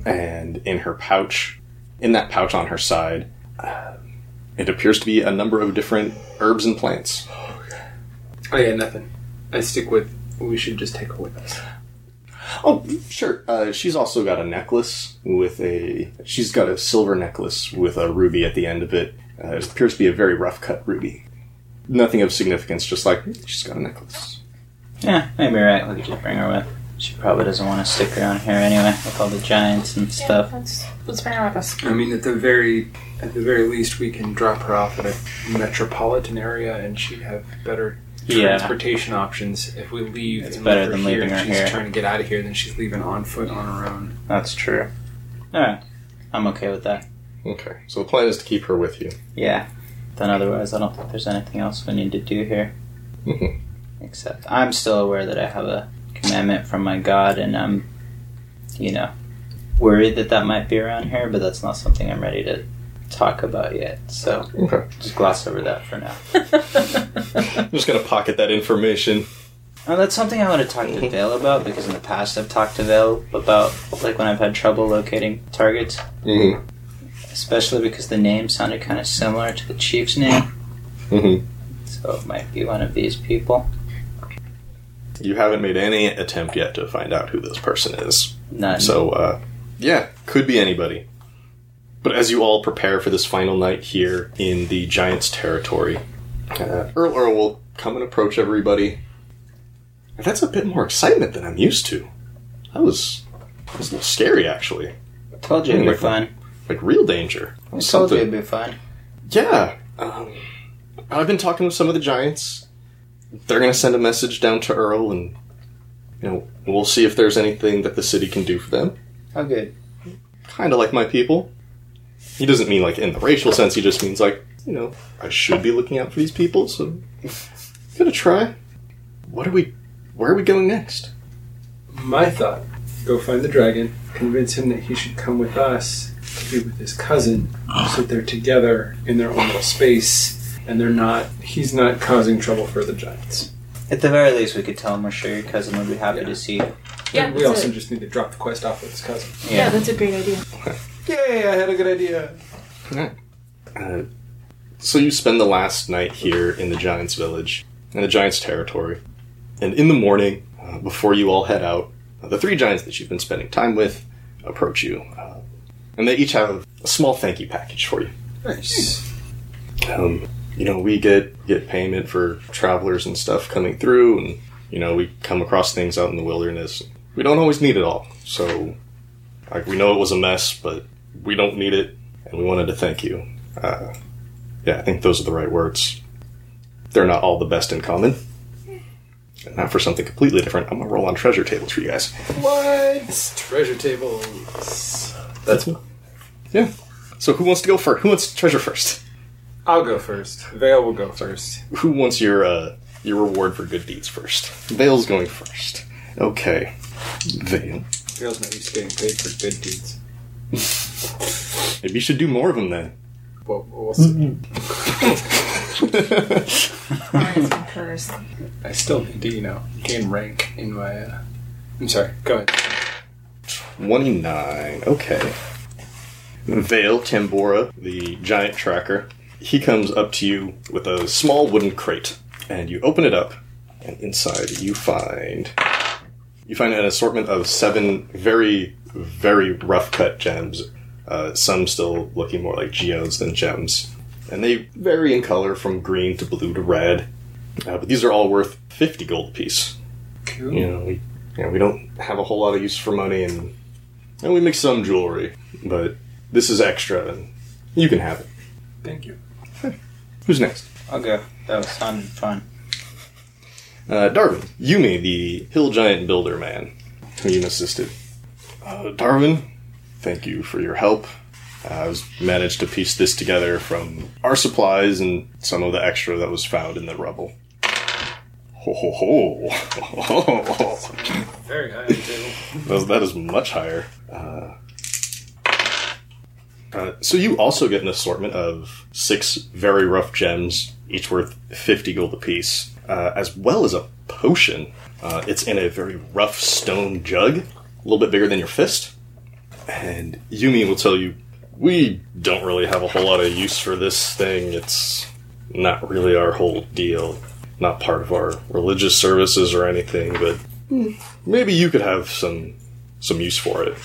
And in her pouch, in that pouch on her side, uh, it appears to be a number of different herbs and plants. Oh yeah, nothing. I stick with. We should just take her with us. Oh, sure. Uh, she's also got a necklace with a. She's got a silver necklace with a ruby at the end of it. Uh, it appears to be a very rough cut ruby. Nothing of significance, just like she's got a necklace. Yeah, maybe you're right. We could just bring her with. She probably doesn't want to stick around here anyway with all the giants and stuff. let's let's bring her with us. I mean, at the very, at the very least, we can drop her off at a metropolitan area, and she'd have better Yeah. transportation options. If we leave, It's and better leave her than here, leaving and her she's here. trying to get out of here, then she's leaving on foot on her own. That's true. Alright. I'm okay with that. Okay, so the plan is to keep her with you. Yeah. Then otherwise, I don't think there's anything else we need to do here. Mhm. Except, I'm still aware that I have a commandment from my God, and I'm, you know, worried that that might be around here, but that's not something I'm ready to talk about yet. So, Okay. just gloss over that for now. I'm just gonna pocket that information. Oh, that's something I want to talk to Vale about because in the past I've talked to Vale about like when I've had trouble locating targets, Mm-hmm. especially because the name sounded kind of similar to the chief's name, Mm-hmm. so it might be one of these people. You haven't made any attempt yet to find out who this person is. None. So, uh, yeah, could be anybody. But as you all prepare for this final night here in the Giants' territory, uh, Earl Earl will come and approach everybody. And that's a bit more excitement than I'm used to. That was, that was a little scary, actually. told you it'd be Like- fun. Like real danger. I told you something- it'd be fun. Yeah. Um, I've been talking with some of the Giants. They're going to send a message down to Earl, and you know we'll see if there's anything that the city can do for them. Good. Kind of like my people. He doesn't mean like in the racial sense. He just means like you know I should be looking out for these people. So gonna try. What are we? Where are we going next? My thought: go find the dragon, convince him that he should come with us to be with his cousin, so that they're together in their own little space, and they're not. He's not causing trouble for the giants. At the very least, we could tell him we're sure your cousin would be happy Yeah. to see you. Yeah, And we that's also it. just need to drop the quest off with his cousin. Yeah, that's a great idea. Yay! I had a good idea. Uh, so you spend the last night here in the Giants' village, in the Giants' territory, and in the morning, uh, before you all head out, uh, the three giants that you've been spending time with approach you, uh, and they each have a small thank you package for you. Nice. Um, you know, we get get payment for travelers and stuff coming through, and you know, we come across things out in the wilderness. We don't always need it all, so like we know it was a mess, but we don't need it, and we wanted to thank you. Uh, yeah, I think those are the right words. They're not all the best in common. And now for something completely different, I'm gonna roll on treasure tables for you guys. What? Treasure tables. That's yeah. So who wants to go first? Who wants treasure first? I'll go first. Vale will go first. Who wants your uh, your reward for good deeds first? Vale's going first. Okay, Vale. Vale's not used to getting paid for good deeds. Maybe you should do more of them then. Well, we'll see. First. I still need to, you know, gain rank in my. Uh... I'm sorry. Go ahead. 29. Okay. Vale Tambora, the giant tracker, he comes up to you with a small wooden crate, and you open it up, and inside you find you find an assortment of seven very, very rough cut gems. Uh, some still looking more like geodes than gems, and they vary in color from green to blue to red. Uh, but these are all worth fifty gold apiece. Cool. You know, we you know, we don't have a whole lot of use for money, and and we make some jewelry, but this is extra, and you can have it. Thank you. Who's next? I'll go. That was sounded fun. Uh, Darvin, Yumi, the hill giant builder man, who you assisted. Uh, Darvin, thank you for your help. Uh, I was managed to piece this together from our supplies and some of the extra that was found in the rubble. Ho ho ho! Very high on the table. That is- that is much higher. Uh, uh, so you also get an assortment of six very rough gems, each worth 50 gold apiece, uh, as well as a potion. Uh, it's in a very rough stone jug, a little bit bigger than your fist. And Yumi will tell you, we don't really have a whole lot of use for this thing. It's not really our whole deal. Not part of our religious services or anything, but maybe you could have some some use for it.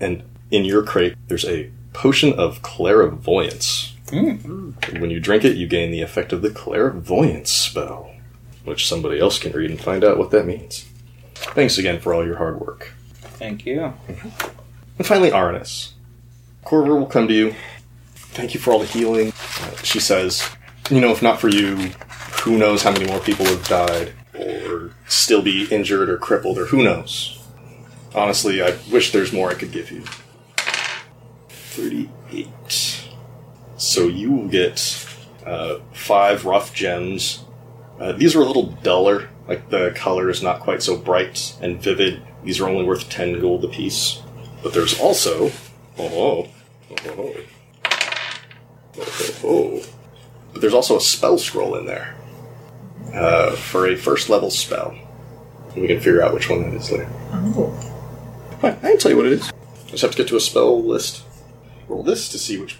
And in your crate, there's a potion of clairvoyance. When you drink it, you gain the effect of the clairvoyance spell, which somebody else can read and find out what that means. Thanks again for all your hard work. Thank you. And finally, Arnis. Corver will come to you. Thank you for all the healing. Uh, she says, you know, if not for you, who knows how many more people would have died, or still be injured or crippled, or who knows. Honestly, I wish there's more I could give you. 38. So you will get uh, five rough gems. Uh, these are a little duller, like the color is not quite so bright and vivid. These are only worth 10 gold apiece. But there's also. Oh, oh, oh, oh, oh. But there's also a spell scroll in there uh, for a first level spell. We can figure out which one that is later. Oh. Fine, I can tell you what it is. I just have to get to a spell list. Roll this to see which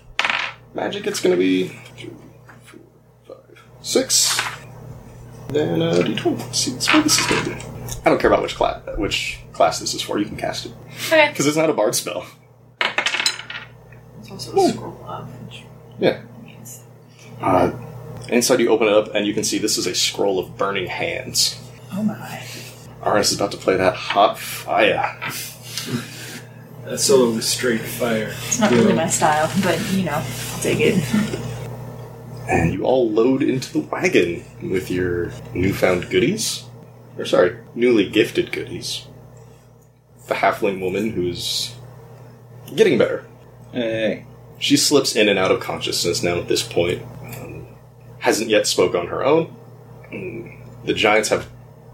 magic it's going to be. Two, four, five, six. Then uh, d20. Let's see what this is going to be. I don't care about which class which class this is for. You can cast it Okay. because it's not a bard spell. It's also a scroll of which Yeah. means Uh, inside, you open it up and you can see this is a scroll of burning hands. oh my. Arnis is about to play that hot fire. That solo was straight fire. It's not really my style, but you know, I'll take it. And you all load into the wagon with your newfound goodies. Or, sorry, newly gifted goodies. The halfling woman who's getting better. Hey. She slips in and out of consciousness now at this point. Um, hasn't yet spoke on her own. Mm, The giants have.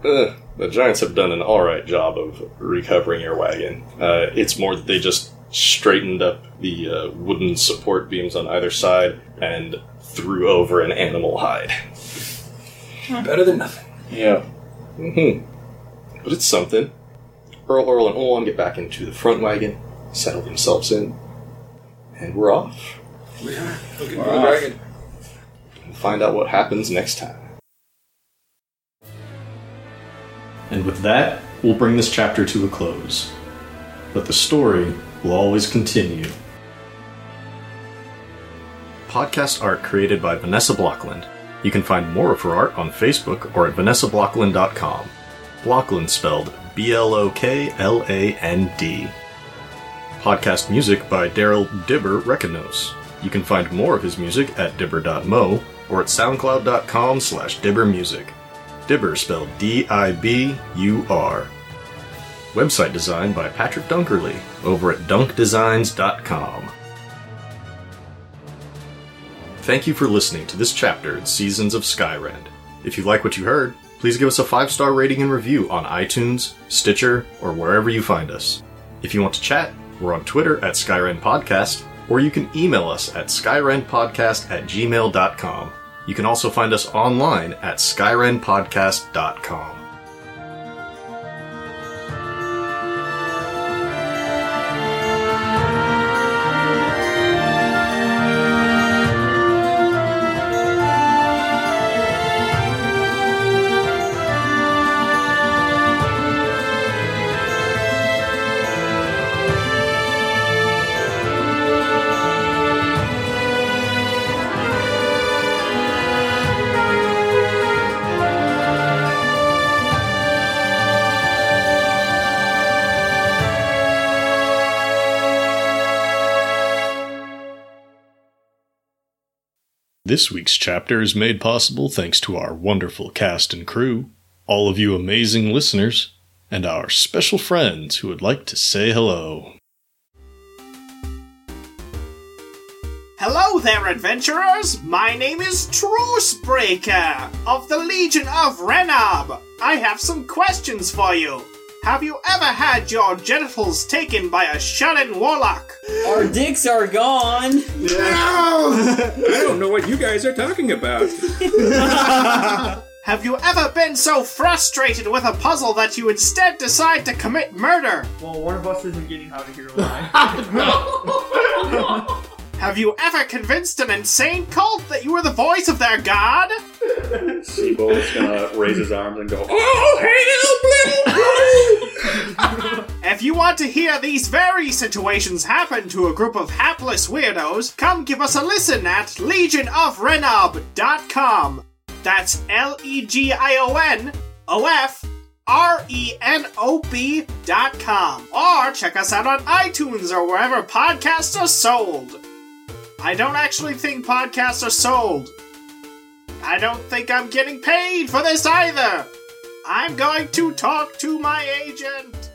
Uh, the giants have done an alright job of recovering your wagon. Uh, it's more that they just straightened up the uh, wooden support beams on either side and threw over an animal hide. Better than nothing. Yeah. hmm But it's something. Earl, Earl, and Olon get back into the front wagon, settle themselves in, and we're off. We are looking for the dragon. We'll find out what happens next time. And with that, we'll bring this chapter to a close. But the story will always continue. Podcast art created by Vanessa Blokland. You can find more of her art on Facebook or at vanessablokland.com. Blokland spelled B L O K L A N D. Podcast music by Daryl Dibur Reconos. You can find more of his music at dibber.mo or at soundcloud.com slash diburmusic. Dibur spelled D-I-B-U-R. Website design by Patrick Dunkerley over at dunkdesigns.com. Thank you for listening to this chapter in Seasons of Skyrend. If you like what you heard, please give us a five-star rating and review on iTunes, Stitcher, or wherever you find us. If you want to chat, we're on Twitter at Skyrend Podcast, or you can email us at skyrendpodcast at gmail.com. You can also find us online at skyrendpodcast.com. This week's chapter is made possible thanks to our wonderful cast and crew, all of you amazing listeners, and our special friends who would like to say hello. Hello there, adventurers! My name is Trucebreaker of the Legion of Renob. I have some questions for you. Have you ever had your genitals taken by a Shannon Warlock? Our dicks are gone. I don't know what you guys are talking about. Have you ever been so frustrated with a puzzle that you instead decide to commit murder? Well, one of us isn't getting out of here alive. Have you ever convinced an insane cult that you were the voice of their god? Sibo is gonna raise his arms and go, Oh, help, little girl! If you want to hear these very situations happen to a group of hapless weirdos, come give us a listen at legionofrenob.com. That's L E G I O N O F R E N O B dot com. Or check us out on iTunes or wherever podcasts are sold. I don't actually think podcasts are sold. I don't think I'm getting paid for this either. I'm going to talk to my agent.